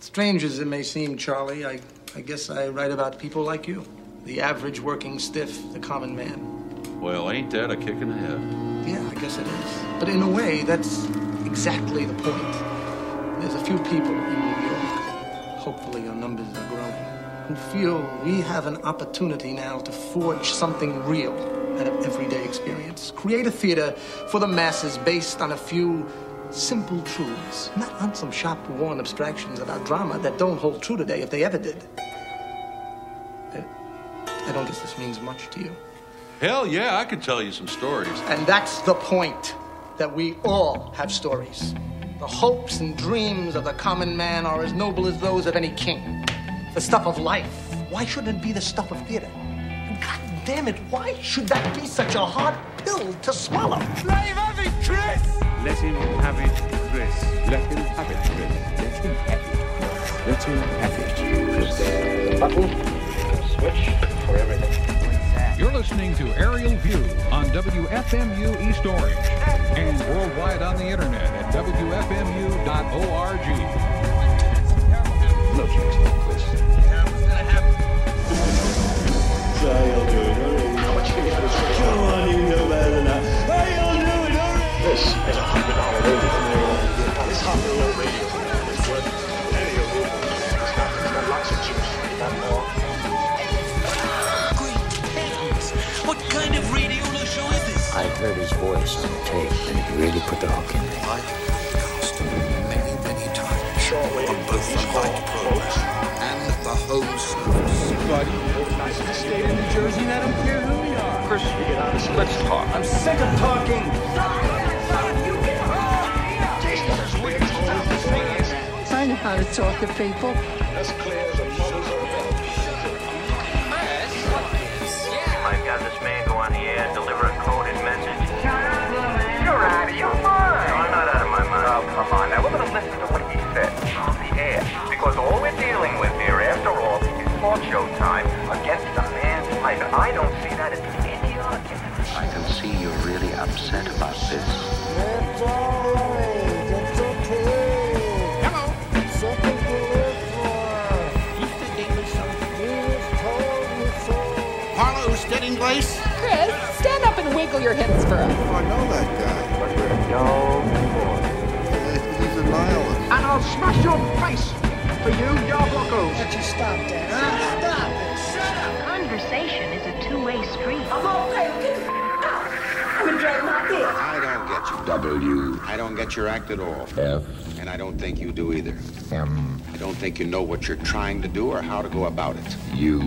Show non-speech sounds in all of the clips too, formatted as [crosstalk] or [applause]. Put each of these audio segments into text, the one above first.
Strange as it may seem, Charlie, I, I guess I write about people like you. The average working stiff, the common man. Well, ain't that a kick in the head? Yeah, I guess it is. But in a way, that's exactly the point. There's a few people in New York, hopefully your numbers are growing, who feel we have an opportunity now to forge something real out of everyday experience. Create a theater for the masses based on a few simple truths, not on some shop-worn abstractions about drama that don't hold true today if they ever did. I, I don't guess this means much to you. Hell yeah, I could tell you some stories. And that's the point that we all have stories. The hopes and dreams of the common man are as noble as those of any king. The stuff of life, why shouldn't it be the stuff of theater? God damn it, why should that be such a hard pill to swallow? Let him have it, Chris! Let him have it, Chris. Let him have it, Chris. Let him have it. Let him have it, Chris. Button, switch for everything. You're listening to Aerial View on WFMU East Orange and worldwide on the internet at WFMU.org. No how to people. As clear as a mother's earth. I've got this man go on the air and deliver a coded message. You're out of your mind! No, I'm not out of my mind. Oh, come on. Now, we're going to listen to what he said on the air. Because all we're dealing with here, after all, is talk show time against a man's life. I don't see that as any argument. I can see you're really upset about this. Place? Chris, stand up and wiggle your hips for us. I know that guy. But we're no more. He's a nihilist. And I'll smash your face for you, Diablocos. Won't you stop that? Huh? Stop it. Shut up. Conversation is a two-way street. I'm gonna pay you. I'm gonna drag my dick. I don't get you. W. I don't get your act at all. F. And I don't think you do either. M. I don't think you know what you're trying to do or how to go about it. U.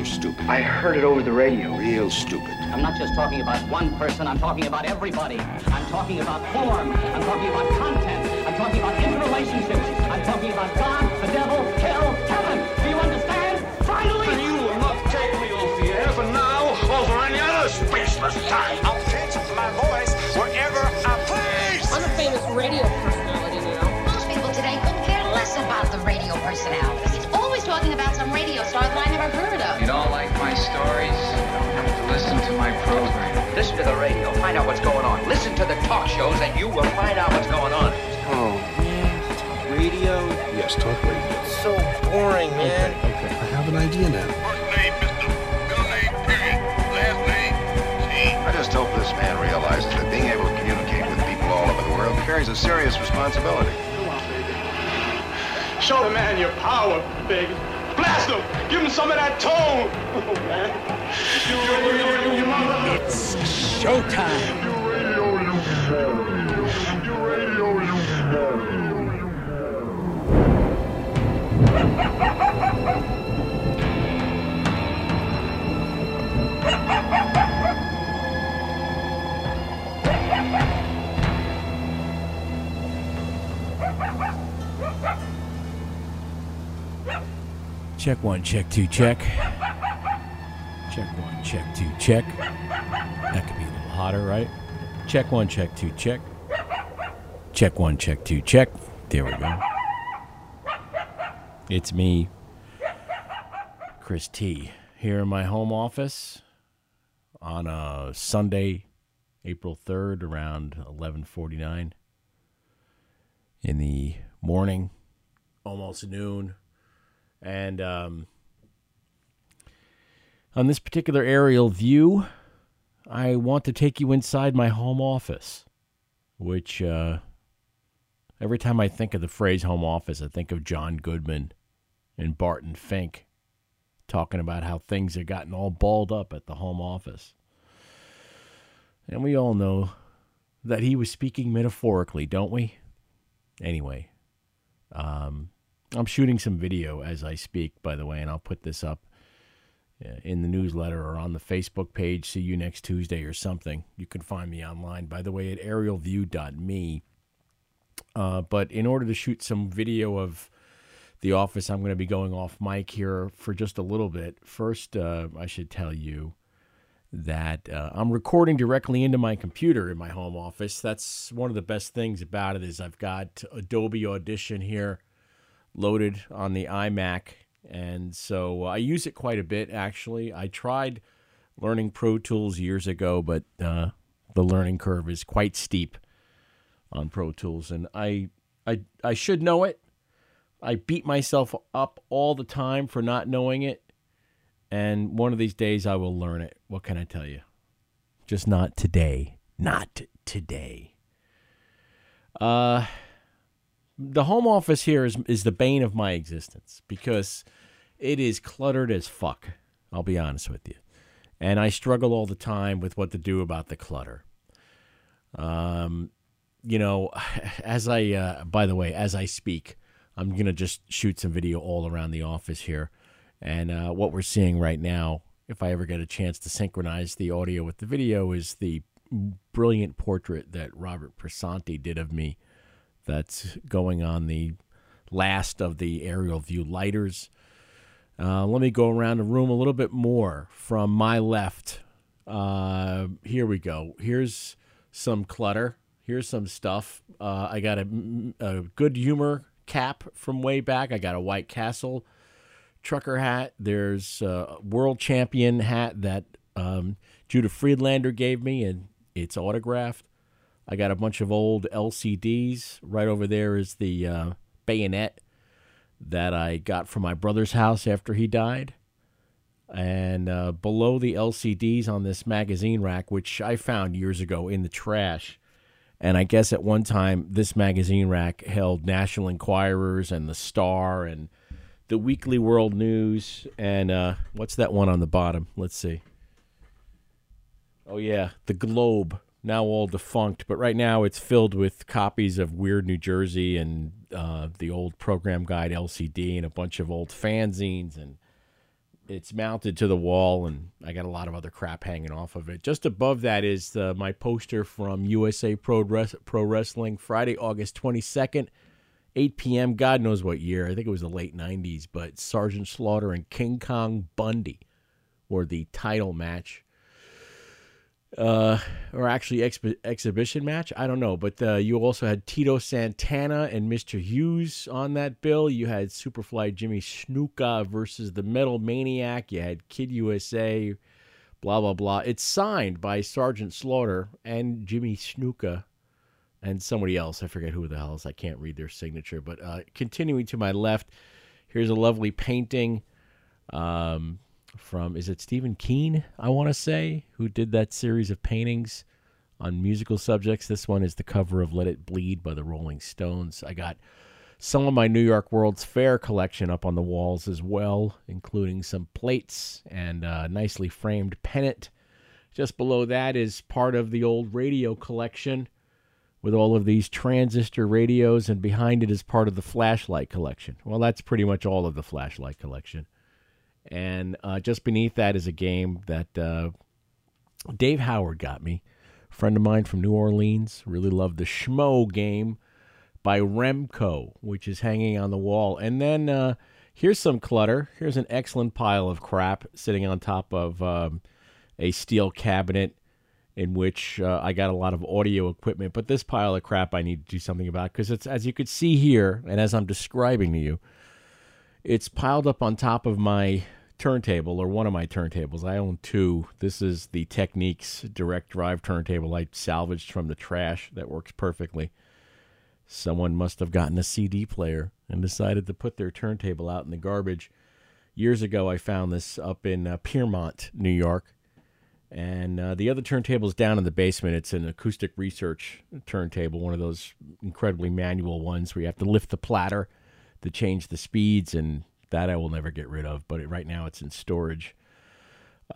I you're stupid. I heard it over the radio. Real stupid. I'm not just talking about one person, I'm talking about everybody. I'm talking about form, I'm talking about content, I'm talking about interrelationships, I'm talking about God, the devil, hell, heaven. Do you understand? Finally! And you will not take me off the air for now or for any other spaceless time. I'll pitch my voice wherever I please. I'm a famous radio personality now. Most people today couldn't care less about the radio personalities. He's always talking about some radio radio. Find out what's going on. Listen to the talk shows and you will find out what's going on. Oh, man. Talk radio? Yes, talk radio. It's so boring, man. Okay, okay. I have an idea now. First name, Mr. Middle name, period. Last name, T. I just hope this man realizes that being able to communicate with people all over the world carries a serious responsibility. Show the man your power, baby. Blast him. Give him some of that tone. Oh, man. It's showtime. Check one, check two, check. Check one, check two, check. Hotter, right? Check one, check two, check. Check one, check two, check. There we go. It's me, Chris T, here in my home office on a Sunday, April 3rd around 11:49 in the morning almost noon. And um, on this particular aerial view, I want to take you inside my home office, which uh, every time I think of the phrase home office, I think of John Goodman and Barton Fink talking about how things have gotten all balled up at the home office. And we all know that he was speaking metaphorically, don't we? Anyway, um, I'm shooting some video as I speak, by the way, and I'll put this up in the newsletter or on the Facebook page. See you next Tuesday or something. You can find me online, by the way, at aerialview.me. Uh, but in order to shoot some video of the office, I'm going to be going off mic here for just a little bit. First, uh, I should tell you that uh, I'm recording directly into my computer in my home office. That's one of the best things about it is I've got Adobe Audition here loaded on the iMac, and so I use it quite a bit. Actually, I tried learning Pro Tools years ago, but uh, the learning curve is quite steep on Pro Tools, and I I I should know it. I beat myself up all the time for not knowing it. And one of these days I will learn it. What can I tell you? Just not today. Not today. Uh the home office here is is the bane of my existence because it is cluttered as fuck. I'll be honest with you. And I struggle all the time with what to do about the clutter. Um you know, [laughs] as I uh, by the way, as I speak, I'm to just shoot some video all around the office here. And uh, what we're seeing right now, if I ever get a chance to synchronize the audio with the video, is the brilliant portrait that Robert Piersanti did of me that's going on the last of the aerial view lighters. Uh, let me go around the room a little bit more from my left. Uh, here we go. Here's some clutter. Here's some stuff. Uh, I got a, a good humor cap from way back. I got a White Castle trucker hat. There's a world champion hat that um, Judah Friedlander gave me, and it's autographed. I got a bunch of old LCDs. Right over there is the uh, bayonet that I got from my brother's house after he died. And uh, below the LCDs on this magazine rack, which I found years ago in the trash, and I guess at one time, this magazine rack held National Enquirers and The Star and the Weekly World News. And uh, what's that one on the bottom? Let's see. Oh, yeah, The Globe, now all defunct. But right now, it's filled with copies of Weird New Jersey and uh, the old program guide LCD and a bunch of old fanzines and it's mounted to the wall, and I got a lot of other crap hanging off of it. Just above that is the, my poster from USA Pro, Res- Pro Wrestling, Friday, August 22nd, 8 p.m. God knows what year. I think it was the late 90s, but Sergeant Slaughter and King Kong Bundy were the title match uh, or actually exp- exhibition match. I don't know, but uh, you also had Tito Santana and Mr. Hughes on that bill. You had Superfly Jimmy Snuka versus the Metal Maniac. You had Kid USA, blah blah blah. It's signed by Sergeant Slaughter and Jimmy Snuka and somebody else. I forget who the hell is. I can't read their signature. But uh, continuing to my left, here's a lovely painting. Um, from is it Stephen Keen? I want to say who did that series of paintings on musical subjects. This one is the cover of "Let It Bleed" by the Rolling Stones. I got some of my New York World's Fair collection up on the walls as well, including some plates and a nicely framed pennant. Just below that is part of the old radio collection with all of these transistor radios, and behind it is part of the flashlight collection. Well, that's pretty much all of the flashlight collection. And uh, just beneath that is a game that uh, Dave Howard got me. A friend of mine from New Orleans. Really loved the Schmo game by Remco, which is hanging on the wall. And then uh, here's some clutter. Here's an excellent pile of crap sitting on top of um, a steel cabinet in which uh, I got a lot of audio equipment. But this pile of crap I need to do something about because it's, as you could see here, and as I'm describing to you, it's piled up on top of my turntable or one of my turntables. I own two. This is the Technics direct drive turntable I salvaged from the trash that works perfectly. Someone must have gotten a CD player and decided to put their turntable out in the garbage. Years ago, I found this up in uh, Piermont, New York. And uh, the other turntable is down in the basement. It's an acoustic research turntable, one of those incredibly manual ones where you have to lift the platter to change the speeds, and that I will never get rid of. But it, right now, it's in storage.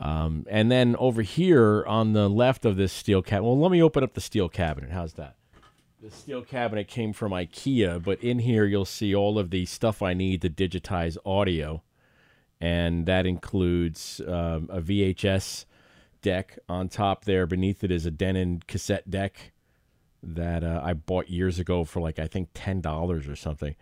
Um, and then over here on the left of this steel cabinet, well, let me open up the steel cabinet. How's that? The steel cabinet came from IKEA, but in here you'll see all of the stuff I need to digitize audio, and that includes um, a VHS deck on top there. Beneath it is a Denon cassette deck that uh, I bought years ago for like I think ten dollars or something.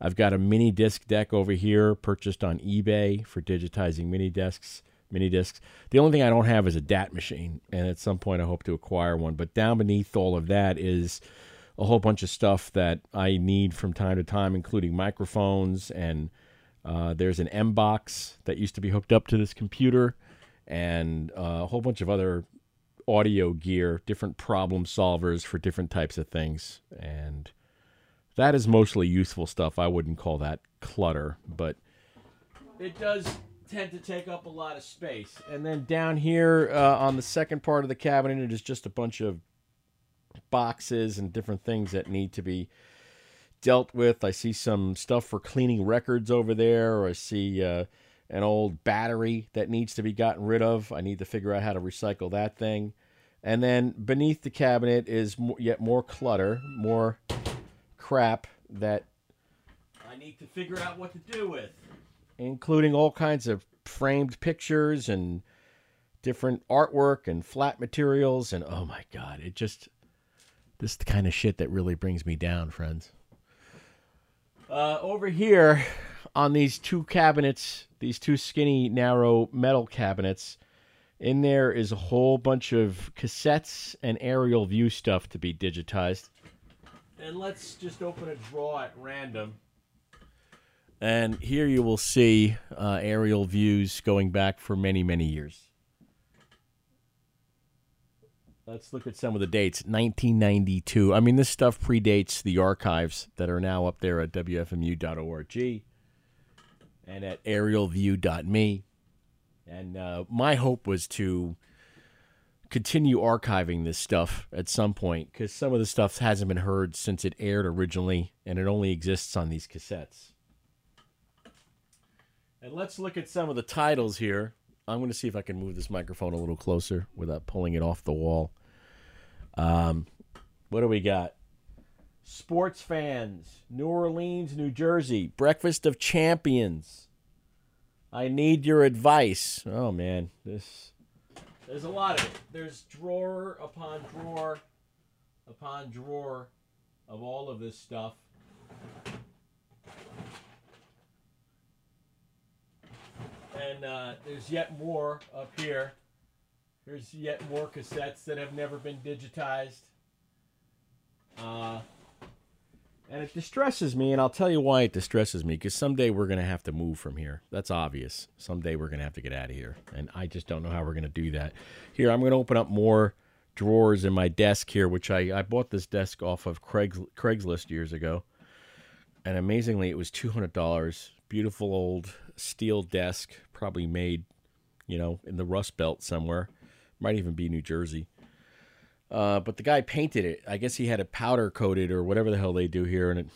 I've got a mini disc deck over here purchased on eBay for digitizing mini discs. Mini discs. The only thing I don't have is a DAT machine, and at some point I hope to acquire one. But down beneath all of that is a whole bunch of stuff that I need from time to time, including microphones and uh, there's an M box that used to be hooked up to this computer, and uh, a whole bunch of other audio gear, different problem solvers for different types of things, and that is mostly useful stuff. I wouldn't call that clutter, but it does tend to take up a lot of space. And then down here uh, on the second part of the cabinet, it is just a bunch of boxes and different things that need to be dealt with. I see some stuff for cleaning records over there, or I see uh, an old battery that needs to be gotten rid of. I need to figure out how to recycle that thing. And then beneath the cabinet is yet more clutter, more crap that I need to figure out what to do with, including all kinds of framed pictures and different artwork and flat materials. And oh my God, it just, this is the kind of shit that really brings me down, friends. Uh, over here on these two cabinets, these two skinny, narrow metal cabinets, in there is a whole bunch of cassettes and aerial view stuff to be digitized. And let's just open a draw at random. And here you will see uh, aerial views going back for many, many years. Let's look at some of the dates. 1992. I mean, this stuff predates the archives that are now up there at WFMU.org and at aerialview.me. And uh, my hope was to continue archiving this stuff at some point because some of the stuff hasn't been heard since it aired originally and it only exists on these cassettes. And let's look at some of the titles here. I'm going to see if I can move this microphone a little closer without pulling it off the wall. Um, what do we got? Sports fans, New Orleans, New Jersey, Breakfast of Champions. I need your advice. Oh man, this there's a lot of it. There's drawer upon drawer upon drawer of all of this stuff. And uh, there's yet more up here. There's yet more cassettes that have never been digitized. Uh, and it distresses me, and I'll tell you why it distresses me. Because someday we're going to have to move from here. That's obvious. Someday we're going to have to get out of here, and I just don't know how we're going to do that. Here, I'm going to open up more drawers in my desk here, which I I bought this desk off of Craig's, Craigslist years ago, and amazingly, it was two hundred dollars. Beautiful old steel desk, probably made, you know, in the Rust Belt somewhere. Might even be New Jersey. Uh, but the guy painted it. I guess he had it powder coated or whatever the hell they do here, and it,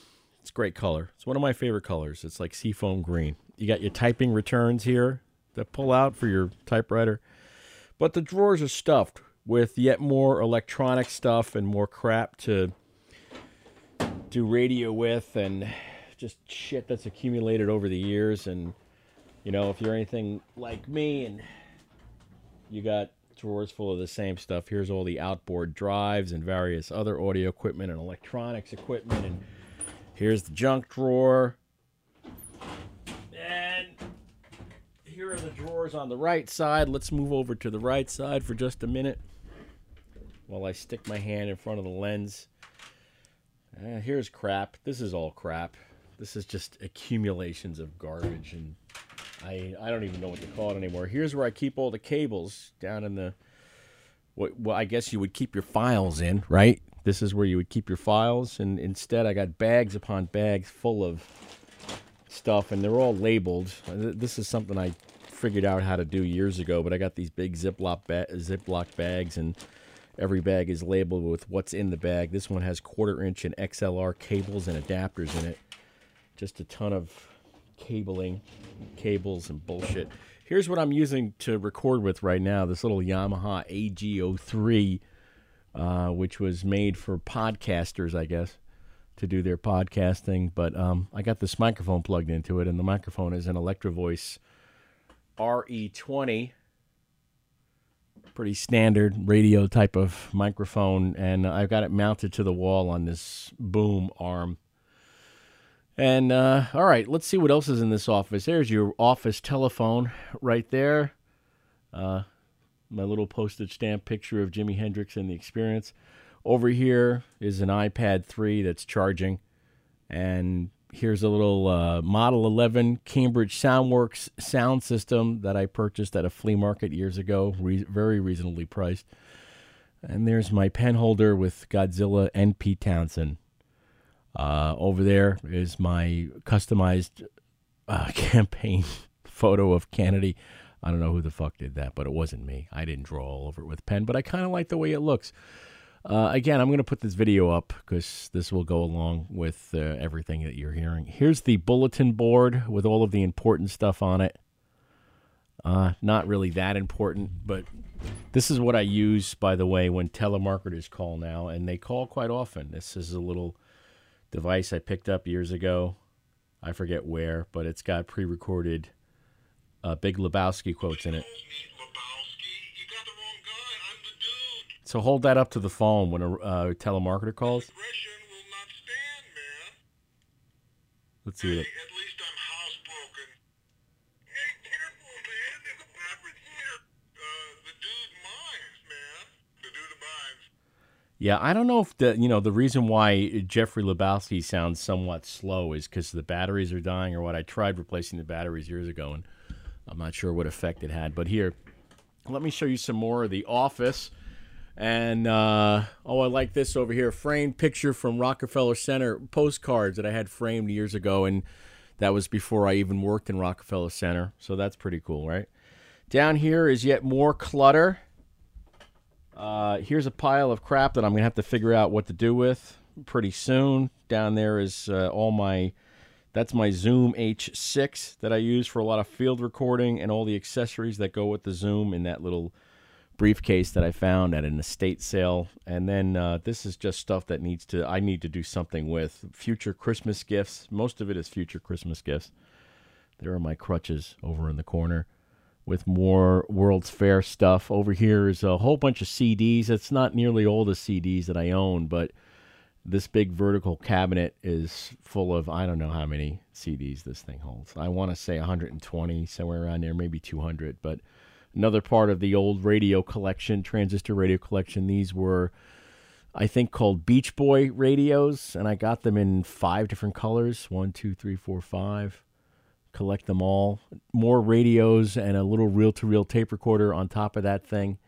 it's great color. It's one of my favorite colors. It's like seafoam green. You got your typing returns here that pull out for your typewriter, but the drawers are stuffed with yet more electronic stuff and more crap to do radio with, and just shit that's accumulated over the years. And you know, if you're anything like me, and you got drawers full of the same stuff. Here's all the outboard drives and various other audio equipment and electronics equipment. And here's the junk drawer. And here are the drawers on the right side. Let's move over to the right side for just a minute while I stick my hand in front of the lens. Uh, here's crap. This is all crap. This is just accumulations of garbage and I I don't even know what to call it anymore. Here's where I keep all the cables down in the what well, I guess you would keep your files in, right? this is where you would keep your files, and instead I got bags upon bags full of stuff, and they're all labeled. This is something I figured out how to do years ago, but I got these big Ziploc ba- Ziploc bags, and every bag is labeled with what's in the bag. This one has quarter inch and XLR cables and adapters in it. Just a ton of cabling, cables, and bullshit. Here's what I'm using to record with right now this little Yamaha AG03, uh, which was made for podcasters, I guess, to do their podcasting. But um, I got this microphone plugged into it, and the microphone is an Electro Voice RE20 pretty standard radio type of microphone, and I've got it mounted to the wall on this boom arm. And uh, all right, let's see what else is in this office. There's your office telephone right there. Uh, my little postage stamp picture of Jimi Hendrix and the experience. Over here is an iPad 3 that's charging. And here's a little uh, Model 11 Cambridge Soundworks sound system that I purchased at a flea market years ago, re- very reasonably priced. And there's my pen holder with Godzilla and Pete Townshend. Uh, over there is my customized uh, [laughs] campaign photo of Kennedy. I don't know who the fuck did that, but it wasn't me. I didn't draw all over it with pen, but I kind of like the way it looks. Uh, again, I'm going to put this video up because this will go along with uh, everything that you're hearing. Here's the bulletin board with all of the important stuff on it. Uh, not really that important, but this is what I use, by the way, when telemarketers call now, and they call quite often. This is a little device I picked up years ago. I forget where, but it's got pre recorded uh, Big Lebowski quotes in it. So hold that up to the phone when a uh, telemarketer calls. Let's see what. It, Yeah, I don't know if the you know the reason why Jeffrey Lebowski sounds somewhat slow is because the batteries are dying or what. I tried replacing the batteries years ago and I'm not sure what effect it had. But here, let me show you some more of the Office. And uh, oh, I like this over here framed picture from Rockefeller Center postcards that I had framed years ago, and that was before I even worked in Rockefeller Center. So that's pretty cool, right? Down here is yet more clutter. Uh, here's a pile of crap that I'm to have to figure out what to do with pretty soon. Down there is uh, all my. That's my Zoom H6 that I use for a lot of field recording and all the accessories that go with the Zoom in that little briefcase that I found at an estate sale. And then uh, this is just stuff that needs to I need to do something with future Christmas gifts. Most of it is future Christmas gifts. There are my crutches over in the corner with more World's Fair stuff. Over here is a whole bunch of CDs. It's not nearly all the CDs that I own, but this big vertical cabinet is full of I don't know how many CDs this thing holds. I want to say 120, somewhere around there, maybe 200. But another part of the old radio collection, transistor radio collection. These were, I think, called Beach Boy radios, and I got them in five different colors: one, two, three, four, five collect them all. More radios and a little reel to reel tape recorder on top of that thing.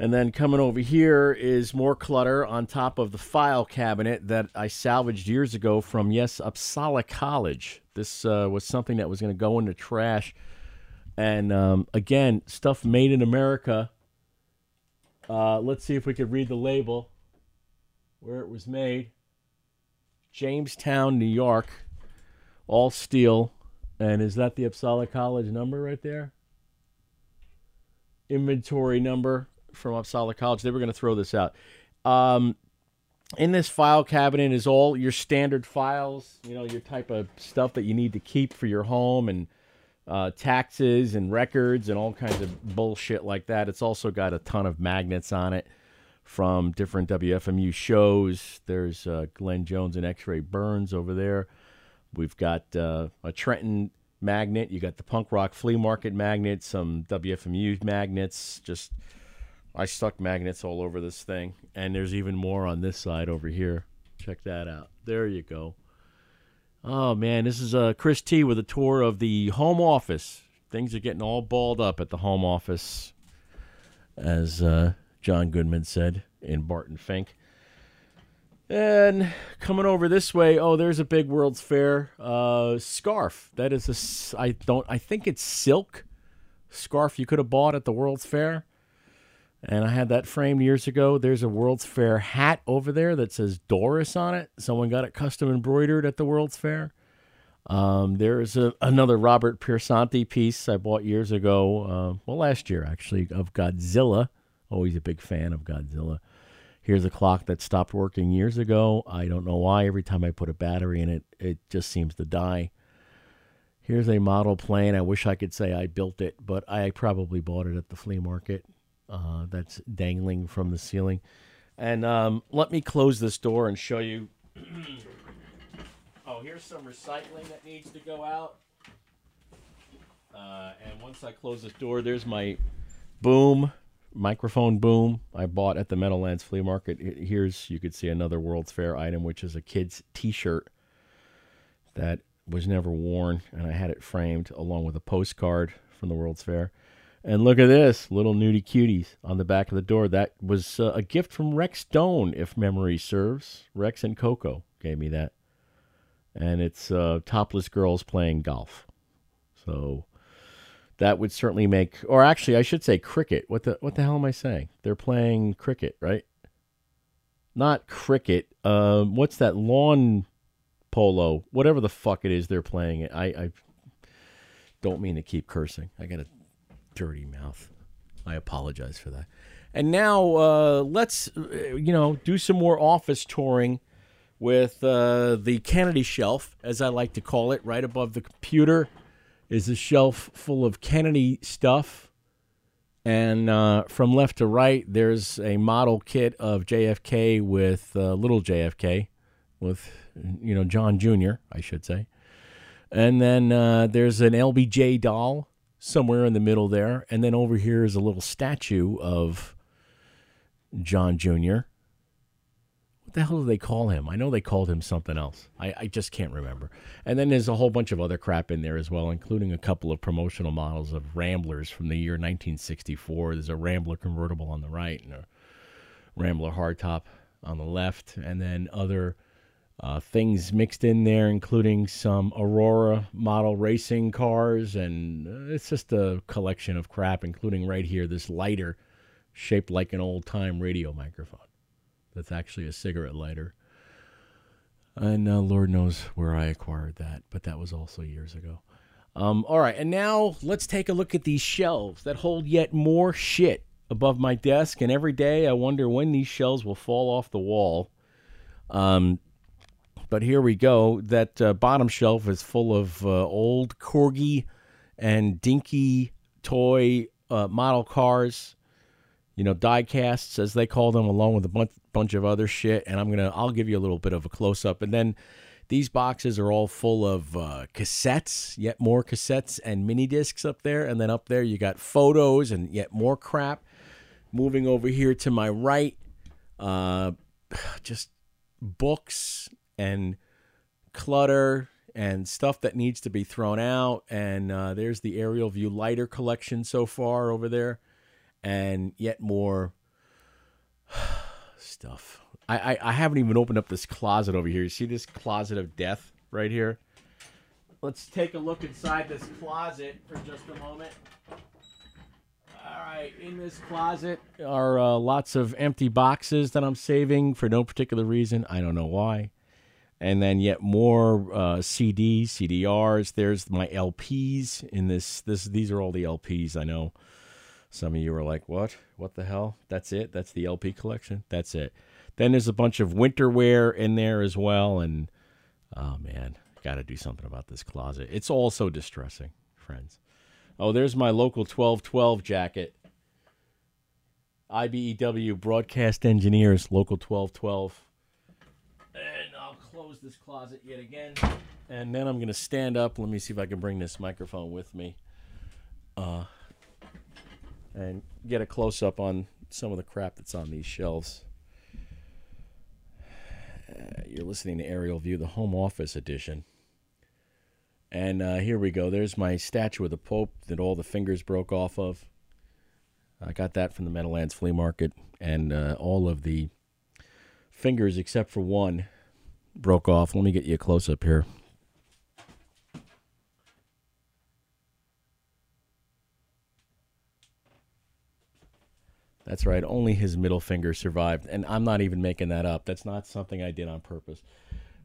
And then coming over here is more clutter on top of the file cabinet that I salvaged years ago from, yes, Uppsala College. This uh, was something that was going to go in the trash. And um, again, stuff made in America. Uh, let's see if we could read the label where it was made. Jamestown, New York. All steel. And is that the Uppsala College number right there? Inventory number from Uppsala College. They were going to throw this out. Um, in this file cabinet is all your standard files, you know, your type of stuff that you need to keep for your home and uh, taxes and records and all kinds of bullshit like that. It's also got a ton of magnets on it from different WFMU shows. There's uh, Glenn Jones and X Ray Burns over there. We've got uh, a Trenton magnet. You got the punk rock flea market magnet, some WFMU magnets. Just I stuck magnets all over this thing, and there's even more on this side over here. Check that out. There you go. Oh man, this is uh, Chris T with a tour of the home office. Things are getting all balled up at the home office, as uh, John Goodman said in Barton Fink. And coming over this way, oh, there's a big World's Fair uh, scarf. That is a, I don't, I think it's silk scarf you could have bought at the World's Fair. And I had that framed years ago. There's a World's Fair hat over there that says Doris on it. Someone got it custom embroidered at the World's Fair. Um, there's a, another Robert Piersanti piece I bought years ago, uh, well, last year actually, of Godzilla. Always a big fan of Godzilla. Here's a clock that stopped working years ago. I don't know why. Every time I put a battery in it, it just seems to die. Here's a model plane. I wish I could say I built it, but I probably bought it at the flea market. Uh, that's dangling from the ceiling. And um, let me close this door and show you. oh, here's some recycling that needs to go out. Uh, and once I close this door, there's my boom, microphone boom I bought at the Meadowlands Flea Market. Here's, you could see another World's Fair item, which is a kid's t shirt that was never worn. And I had it framed along with a postcard from the World's Fair. And look at this, little nudie cuties on the back of the door. That was uh, a gift from Rex Stone, if memory serves. Rex and Coco gave me that. And it's uh, topless girls playing golf. So that would certainly make, or actually, I should say cricket. What the what the hell am I saying? They're playing cricket, right? Not cricket. Uh, what's that lawn polo? Whatever the fuck it is they're playing. I, I don't mean to keep cursing. I got a dirty mouth. I apologize for that. And now uh, let's, uh, you know, do some more office touring with uh, the Kennedy shelf, as I like to call it. Right above the computer is a shelf full of Kennedy stuff. And uh, from left to right, there's a model kit of JFK with uh, little JFK, with, you know, John Jr., I should say. And then uh, there's an LBJ doll somewhere in the middle there. And then over here is a little statue of John Jr. What the hell do they call him? I know they called him something else. I, I just can't remember. And then there's a whole bunch of other crap in there as well, including a couple of promotional models of Ramblers from the year 1964. There's a Rambler convertible on the right and a Rambler hardtop on the left, and then other uh, things mixed in there, including some Aurora model racing cars, and uh, it's just a collection of crap, including right here this lighter shaped like an old time radio microphone. That's actually a cigarette lighter. And uh, Lord knows where I acquired that, but that was also years ago. Um, all right, and now let's take a look at these shelves that hold yet more shit above my desk. And every day I wonder when these shelves will fall off the wall. Um, but here we go. That uh, bottom shelf is full of uh, old corgi and dinky toy uh, model cars. You know, die casts as they call them, along with a bunch bunch of other shit. And I'm gonna I'll give you a little bit of a close up, and then these boxes are all full of uh, cassettes, yet more cassettes and mini discs up there, and then up there you got photos and yet more crap. Moving over here to my right, uh, [sighs] just books and clutter and stuff that needs to be thrown out. And uh, there's the aerial view lighter collection so far over there, and yet more [sighs] stuff. I, I, I haven't even opened up this closet over here. You see this closet of death right here? Let's take a look inside this closet for just a moment. All right, in this closet are uh, lots of empty boxes that I'm saving for no particular reason. I don't know why. And then yet more uh, CDs, CDRs. There's my LPs in this. This these are all the LPs. I know some of you are like, "What? What the hell? That's it? That's the LP collection? That's it." Then there's a bunch of winter wear in there as well. And oh man, got to do something about this closet. It's all so distressing, friends. Oh, there's my local 1212 jacket. IBEW Broadcast Engineers, local 1212. And I'll close this closet yet again. And then I'm going to stand up. Let me see if I can bring this microphone with me. Uh, and get a close up on some of the crap that's on these shelves. Uh, you're listening to Aerial View, the Home Office Edition. And uh, here we go. There's my statue of the Pope that all the fingers broke off of. I got that from the Meadowlands Flea Market, and uh, all of the fingers except for one broke off. Let me get you a close up here. That's right. Only his middle finger survived. And I'm not even making that up. That's not something I did on purpose.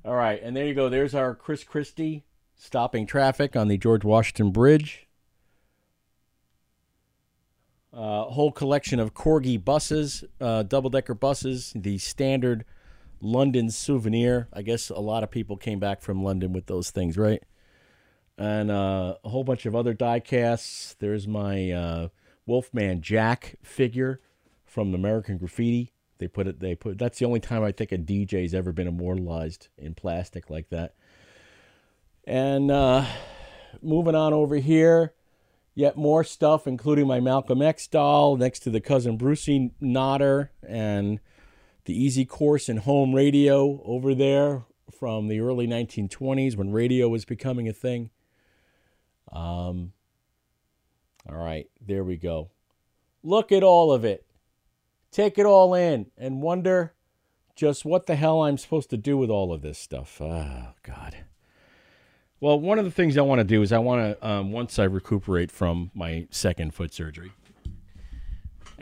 All right. And there you go. There's our Chris Christie stopping traffic on the George Washington Bridge. A uh, whole collection of Corgi buses, uh, double decker buses, the standard London souvenir. I guess a lot of people came back from London with those things, right? And uh, a whole bunch of other die casts. There's my uh, Wolfman Jack figure from American Graffiti. They put it. They put. That's the only time I think a DJ's ever been immortalized in plastic like that. And uh, moving on over here, yet more stuff, including my Malcolm X doll next to the cousin Brucie Nodder and the Easy Course in home radio over there from the early 1920s when radio was becoming a thing. Um, all right, there we go. Look at all of it. Take it all in and wonder just what the hell I'm supposed to do with all of this stuff. Oh, God. Well, one of the things I want to do is I want to, um, once I recuperate from my second foot surgery,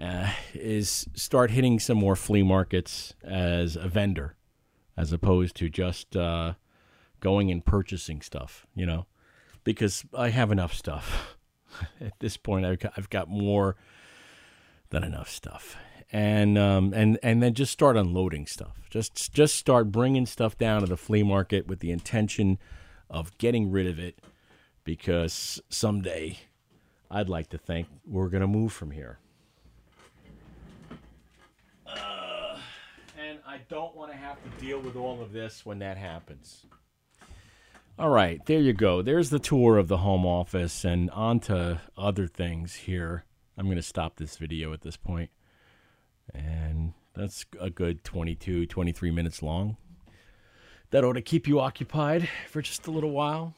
uh, is start hitting some more flea markets as a vendor, as opposed to just uh, going and purchasing stuff, you know, because I have enough stuff. [laughs] At this point, I've got, I've got more than enough stuff. And um, and and then just start unloading stuff. Just just start bringing stuff down to the flea market with the intention of getting rid of it, because someday I'd like to think we're gonna move from here. Uh, and I don't want to have to deal with all of this when that happens. All right, there you go. There's the tour of the home office, and on to other things here. I'm going to stop this video at this point. And that's a good 22, 23 minutes long. That ought to keep you occupied for just a little while.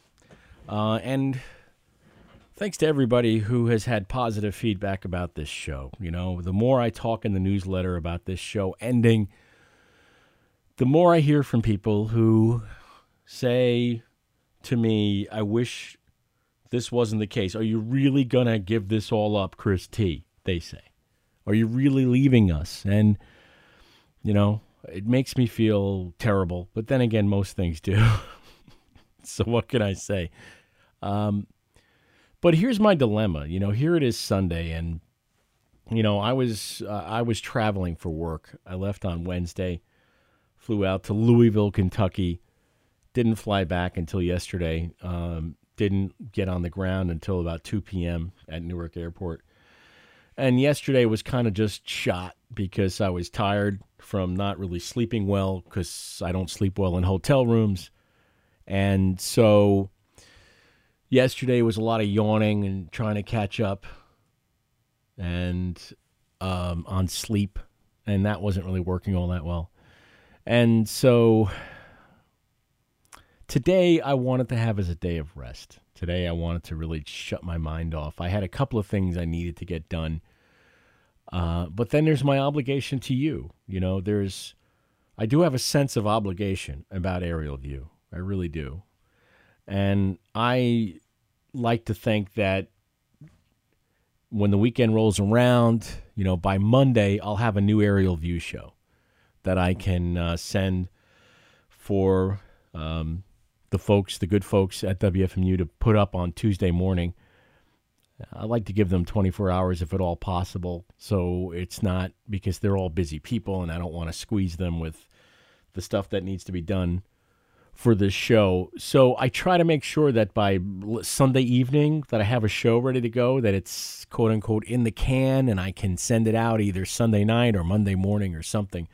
Uh, and thanks to everybody who has had positive feedback about this show. You know, the more I talk in the newsletter about this show ending, the more I hear from people who say to me, I wish this wasn't the case. Are you really going to give this all up, Chris T? They say. Are you really leaving us? And, you know, it makes me feel terrible. But then again, most things do. [laughs] so what can I say? Um, but here's my dilemma. You know, here it is Sunday, and you know, I was uh, I was traveling for work. I left on Wednesday, flew out to Louisville, Kentucky. Didn't fly back until yesterday. Um, didn't get on the ground until about 2 p.m. at Newark Airport. And yesterday was kind of just shot because I was tired from not really sleeping well because I don't sleep well in hotel rooms. And so yesterday was a lot of yawning and trying to catch up and um, on sleep. And that wasn't really working all that well. And so today I wanted to have as a day of rest. Today I wanted to really shut my mind off. I had a couple of things I needed to get done. Uh, but then there's my obligation to you. You know, there's, I do have a sense of obligation about Aerial View. I really do. And I like to think that when the weekend rolls around, you know, by Monday, I'll have a new Aerial View show that I can uh, send for um, the folks, the good folks at WFMU to put up on Tuesday morning. I like to give them 24 hours if at all possible. So it's not because they're all busy people and I don't want to squeeze them with the stuff that needs to be done for this show. So I try to make sure that by Sunday evening that I have a show ready to go, that it's quote unquote in the can and I can send it out either Sunday night or Monday morning or something.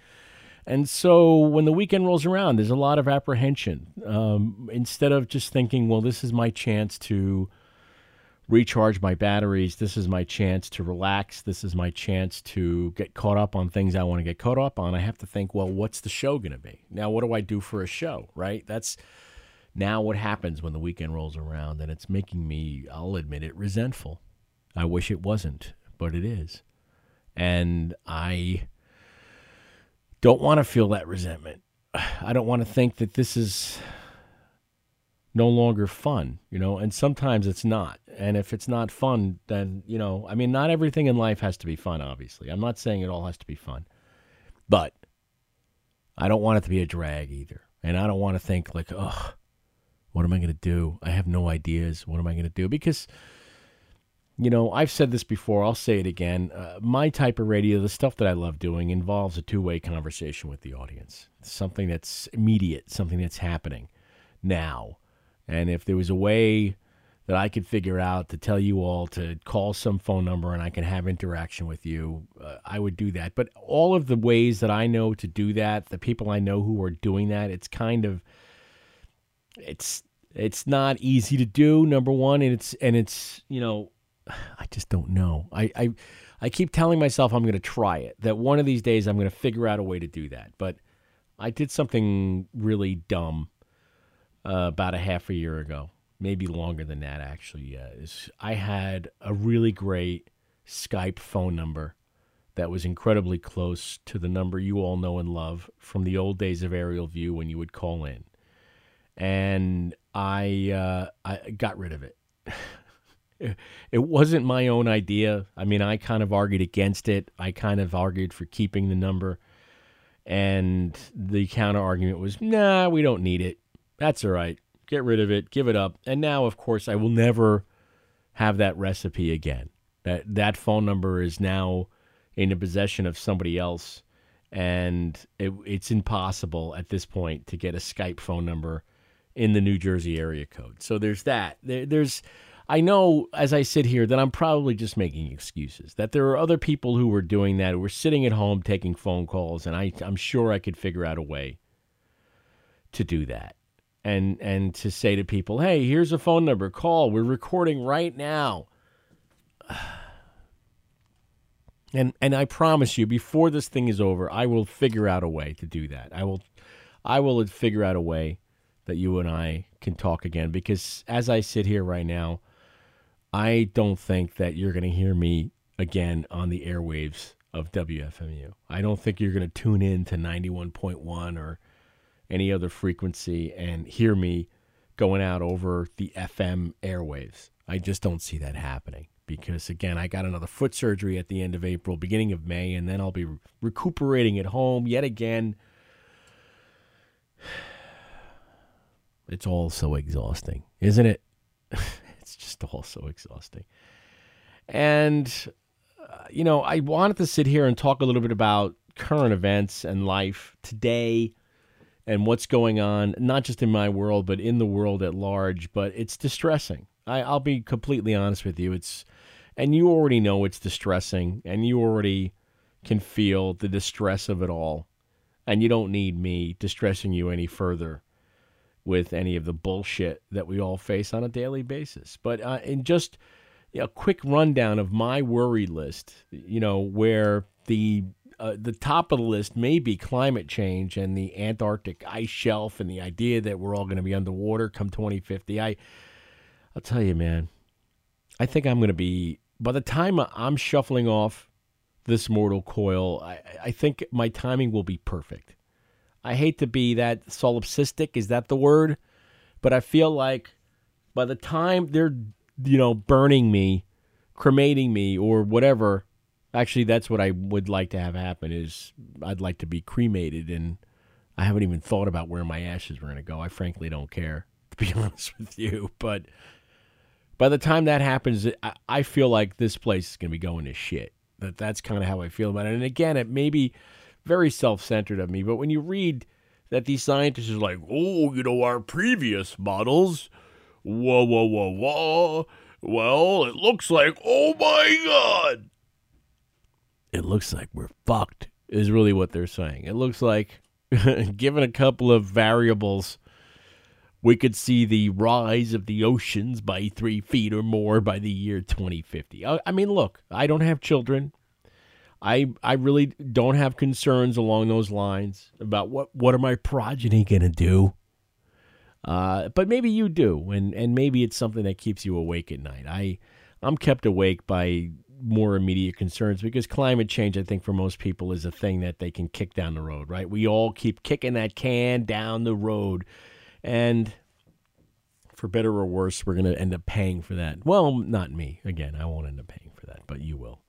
And so when the weekend rolls around, there's a lot of apprehension. Um, instead of just thinking, well, this is my chance to recharge my batteries, this is my chance to relax, this is my chance to get caught up on things I want to get caught up on, I have to think, well, what's the show going to be? Now, what do I do for a show, right? That's now what happens when the weekend rolls around, and it's making me, I'll admit it, resentful. I wish it wasn't, but it is. And I don't want to feel that resentment. I don't want to think that this is no longer fun, you know, and sometimes it's not. And if it's not fun, then, you know, I mean, not everything in life has to be fun, obviously. I'm not saying it all has to be fun, but I don't want it to be a drag either. And I don't want to think like, oh, what am I going to do? I have no ideas. What am I going to do? Because, you know, I've said this before. I'll say it again. Uh, my type of radio, the stuff that I love doing, involves a two way conversation with the audience. something that's immediate, something that's happening now. And if there was a way that I could figure out to tell you all to call some phone number and I can have interaction with you, uh, I would do that. But all of the ways that I know to do that, the people I know who are doing that, it's kind of it's it's not easy to do number one and it's and it's you know i just don't know. I i, I keep telling myself i'm going to try it that one of these days i'm going to figure out a way to do that. But i did something really dumb uh, about a half a year ago maybe longer than that actually uh, is i had a really great skype phone number that was incredibly close to the number you all know and love from the old days of aerial view when you would call in. And I uh, I got rid of it. [laughs] it wasn't my own idea. I mean, I kind of argued against it. I kind of argued for keeping the number, and the counter argument was, "Nah, we don't need it. That's all right. Get rid of it. Give it up." And now, of course, I will never have that recipe again. That that phone number is now in the possession of somebody else, and it, it's impossible at this point to get a Skype phone number in the New Jersey area code. So there's that. There, there's, I know as I sit here that I'm probably just making excuses. That there are other people who were doing that, who were sitting at home taking phone calls, and I, I'm sure I could figure out a way to do that. And and to say to people, hey, here's a phone number, call. We're recording right now. [sighs] And and I promise you, before this thing is over, I will figure out a way to do that. I will, I will figure out a way that you and I can talk again because as I sit here right now, I don't think that you're going to hear me again on the airwaves of WFMU. I don't think you're going to tune in to 91.1 or any other frequency and hear me going out over the FM airwaves. I just don't see that happening because again, I got another foot surgery at the end of April, beginning of May, and then I'll be recuperating at home yet again. [sighs] It's all so exhausting, isn't it? [laughs] just all so exhausting. And, uh, you know, I wanted to sit here and talk a little bit about current events and life today and what's going on, not just in my world, but in the world at large. But it's distressing. I, I'll be completely honest with you. It's, and you already know it's distressing, and you already can feel the distress of it all. And you don't need me distressing you any further with any of the bullshit that we all face on a daily basis. But uh, in just a quick rundown of my worry list, you know, where the uh, the top of the list may be climate change and the Antarctic ice shelf and the idea that we're all going to be underwater come 2050. I I'll tell you, man, I think I'm going to be by the time I'm shuffling off this mortal coil, I, I think my timing will be perfect. I hate to be that solipsistic, is that the word? But I feel like by the time they're, you know, burning me, cremating me, or whatever, actually, that's what I would like to have happen. Is I'd like to be cremated, and I haven't even thought about where my ashes were going to go. I frankly don't care, to be [laughs] honest with you. But by the time that happens, I, I feel like this place is going to be going to shit. That that's kind of how I feel about it. And again, it maybe very self centered of me. But when you read that these scientists are like, oh, you know, our previous models, whoa, whoa, whoa, whoa. Well, it looks like, oh my God. It looks like we're fucked, is really what they're saying. It looks like, [laughs] given a couple of variables, we could see the rise of the oceans by three feet or more by the year 2050. I mean, look, I don't have children. I I really don't have concerns along those lines about what what are my progeny going to do. Uh, but maybe you do, and and maybe it's something that keeps you awake at night. I I'm kept awake by more immediate concerns because climate change, I think, for most people is a thing that they can kick down the road, right? We all keep kicking that can down the road. And for better or worse, we're going to end up paying for that. Well, not me. Again, I won't end up paying for that, but you will.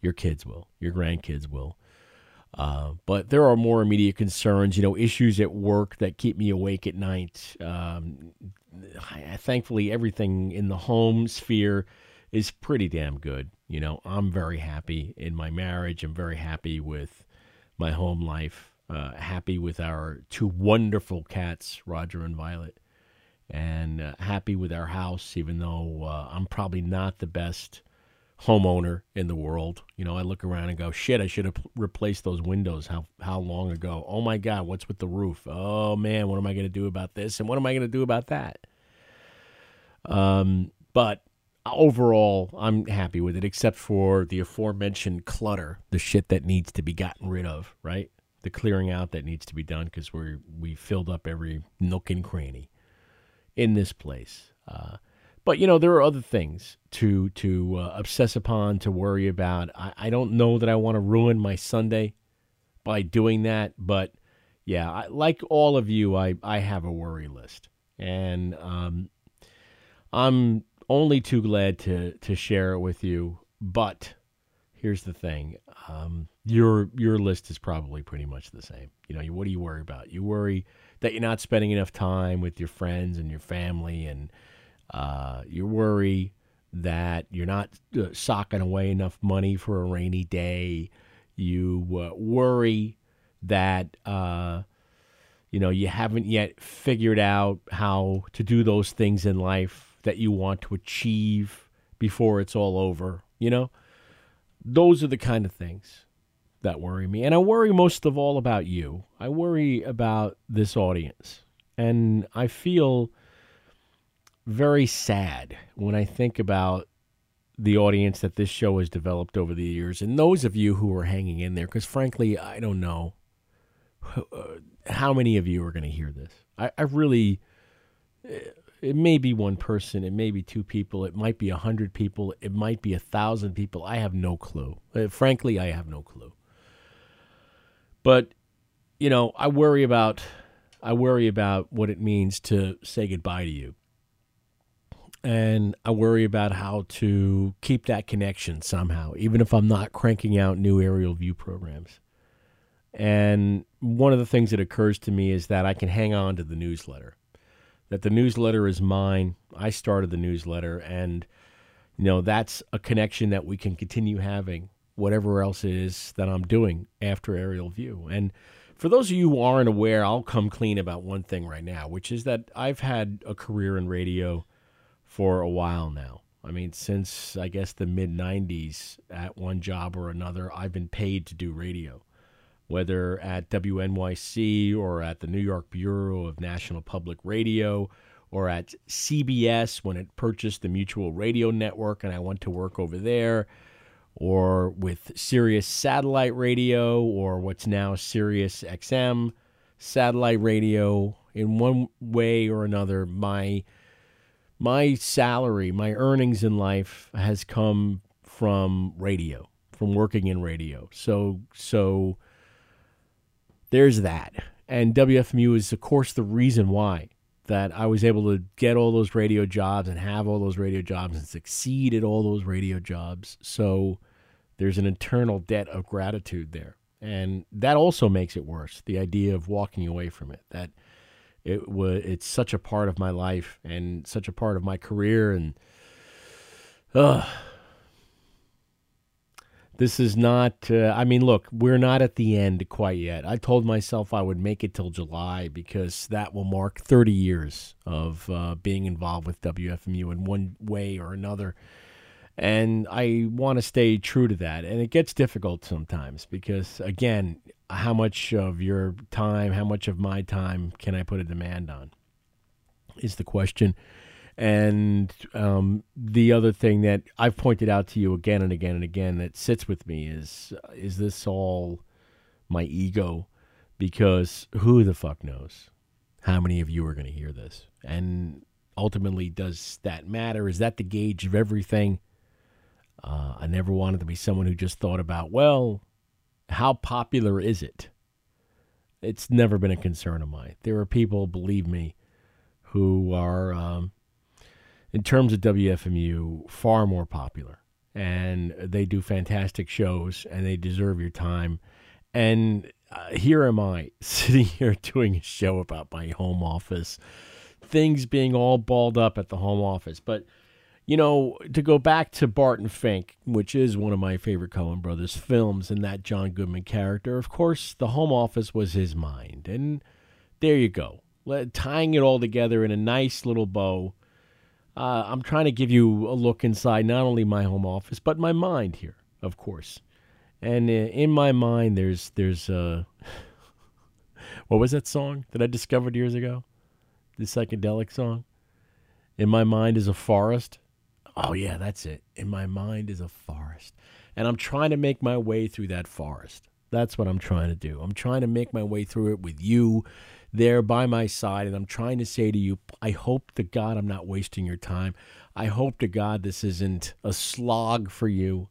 Your kids will. Your grandkids will. Uh, but there are more immediate concerns, you know, issues at work that keep me awake at night. Um, I, thankfully, everything in the home sphere is pretty damn good. You know, I'm very happy in my marriage. I'm very happy with my home life. Uh, happy with our two wonderful cats, Roger and Violet, and uh, happy with our house, even though uh, I'm probably not the best homeowner in the world. You know, I look around and go, shit, I should have replaced those windows how how long ago? Oh my god, what's with the roof? Oh man, what am I going to do about this and what am I going to do about that? Um, but overall, I'm happy with it except for the aforementioned clutter, the shit that needs to be gotten rid of, right? The clearing out that needs to be done because we're we filled up every nook and cranny in this place. Uh, but you know, there are other things to to uh, obsess upon, to worry about. I, I don't know that I want to ruin my Sunday by doing that, but yeah, I, like all of you, I I have a worry list, and um, I'm only too glad to to share it with you. But here's the thing: um, your your list is probably pretty much the same. You know, what do you worry about? You worry that you're not spending enough time with your friends and your family and uh, you worry that you're not uh, socking away enough money for a rainy day. You uh, worry that uh, you know you haven't yet figured out how to do those things in life that you want to achieve before it's all over. You know, those are the kind of things that worry me, and I worry most of all about you. I worry about this audience, and I feel very sad when I think about the audience that this show has developed over the years, and those of you who are hanging in there. Because frankly, I don't know how many of you are going to hear this. I, I, really, it may be one person, it may be two people, it might be a hundred people, it might be a thousand people. I have no clue. Uh, frankly, I have no clue. But you know, I worry about I worry about what it means to say goodbye to you and I worry about how to keep that connection somehow, even if I'm not cranking out new aerial view programs. And one of the things that occurs to me is that I can hang on to the newsletter, that the newsletter is mine. I started the newsletter, and you know that's a connection that we can continue having, whatever else it is that I'm doing after aerial view. And for those of you who aren't aware, I'll come clean about one thing right now, which is that I've had a career in radio for a while now. I mean, since I guess the mid 90s, at one job or another, I've been paid to do radio, whether at WNYC or at the New York Bureau of National Public Radio or at CBS when it purchased the Mutual Radio Network and I went to work over there, or with Sirius Satellite Radio or what's now Sirius XM Satellite Radio. In one way or another, my my salary, my earnings in life has come from radio, from working in radio. So so there's that. And WFMU is of course the reason why that I was able to get all those radio jobs and have all those radio jobs and succeed at all those radio jobs. So there's an eternal debt of gratitude there. And that also makes it worse, the idea of walking away from it. That it was it's such a part of my life and such a part of my career and uh, this is not uh, i mean look we're not at the end quite yet. I told myself i would make it till july because that will mark 30 years of uh, being involved with wfmu in one way or another and i want to stay true to that and it gets difficult sometimes because again how much of your time, how much of my time can I put a demand on? Is the question. And um, the other thing that I've pointed out to you again and again and again that sits with me is uh, is this all my ego? Because who the fuck knows how many of you are going to hear this? And ultimately, does that matter? Is that the gauge of everything? Uh, I never wanted to be someone who just thought about, well, how popular is it? It's never been a concern of mine. There are people, believe me, who are, um, in terms of WFMU, far more popular. And they do fantastic shows and they deserve your time. And uh, here am I [laughs] sitting here doing a show about my home office, things being all balled up at the home office. But you know, to go back to Barton Fink, which is one of my favorite Coen Brothers films, and that John Goodman character, of course, the home office was his mind. And there you go. Let, tying it all together in a nice little bow. Uh, I'm trying to give you a look inside not only my home office, but my mind here, of course. And uh, in my mind, there's, there's, uh, [laughs] what was that song that I discovered years ago? The psychedelic song? In my mind is a forest. Oh, yeah, that's it. In my mind is a forest. And I'm trying to make my way through that forest. That's what I'm trying to do. I'm trying to make my way through it with you there by my side. And I'm trying to say to you, I hope to God I'm not wasting your time. I hope to God this isn't a slog for you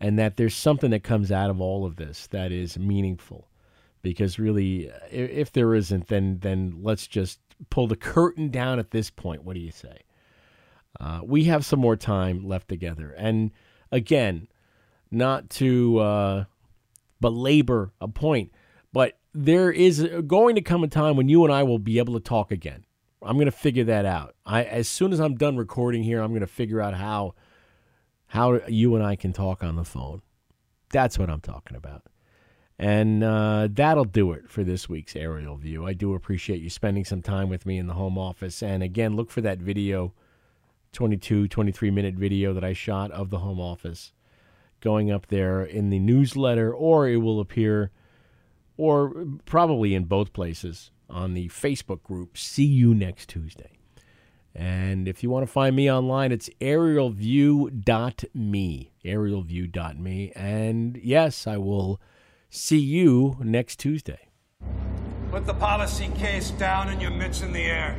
and that there's something that comes out of all of this that is meaningful. Because really, if there isn't, then then let's just pull the curtain down at this point. What do you say? Uh, we have some more time left together. And again, not to uh, belabor a point, but there is going to come a time when you and I will be able to talk again. I'm going to figure that out. I, as soon as I'm done recording here, I'm going to figure out how how you and I can talk on the phone. That's what I'm talking about. And uh, that'll do it for this week's aerial view. I do appreciate you spending some time with me in the home office. And again, look for that video 22, 23 minute video that I shot of the home office going up there in the newsletter, or it will appear, or probably in both places on the Facebook group. See you next Tuesday. And if you want to find me online, it's aerialview.me. Aerialview.me. And yes, I will see you next Tuesday. Put the policy case down and your mitts in the air.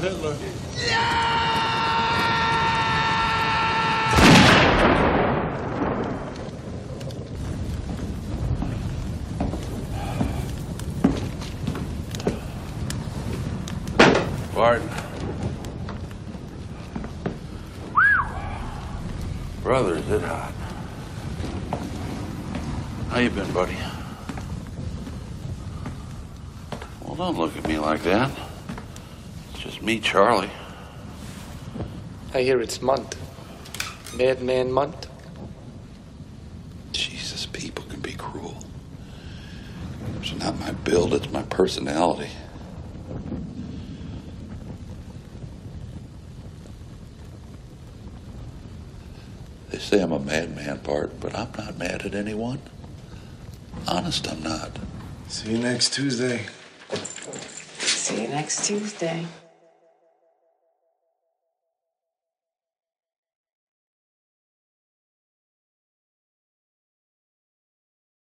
Hitler. Barton. Brother, is it hot? How you been, buddy? Well, don't look at me like that. It's Charlie. I hear it's Mundt. Madman Mundt. Jesus, people can be cruel. It's not my build, it's my personality. They say I'm a madman, Bart, but I'm not mad at anyone. Honest, I'm not. See you next Tuesday. See you next Tuesday.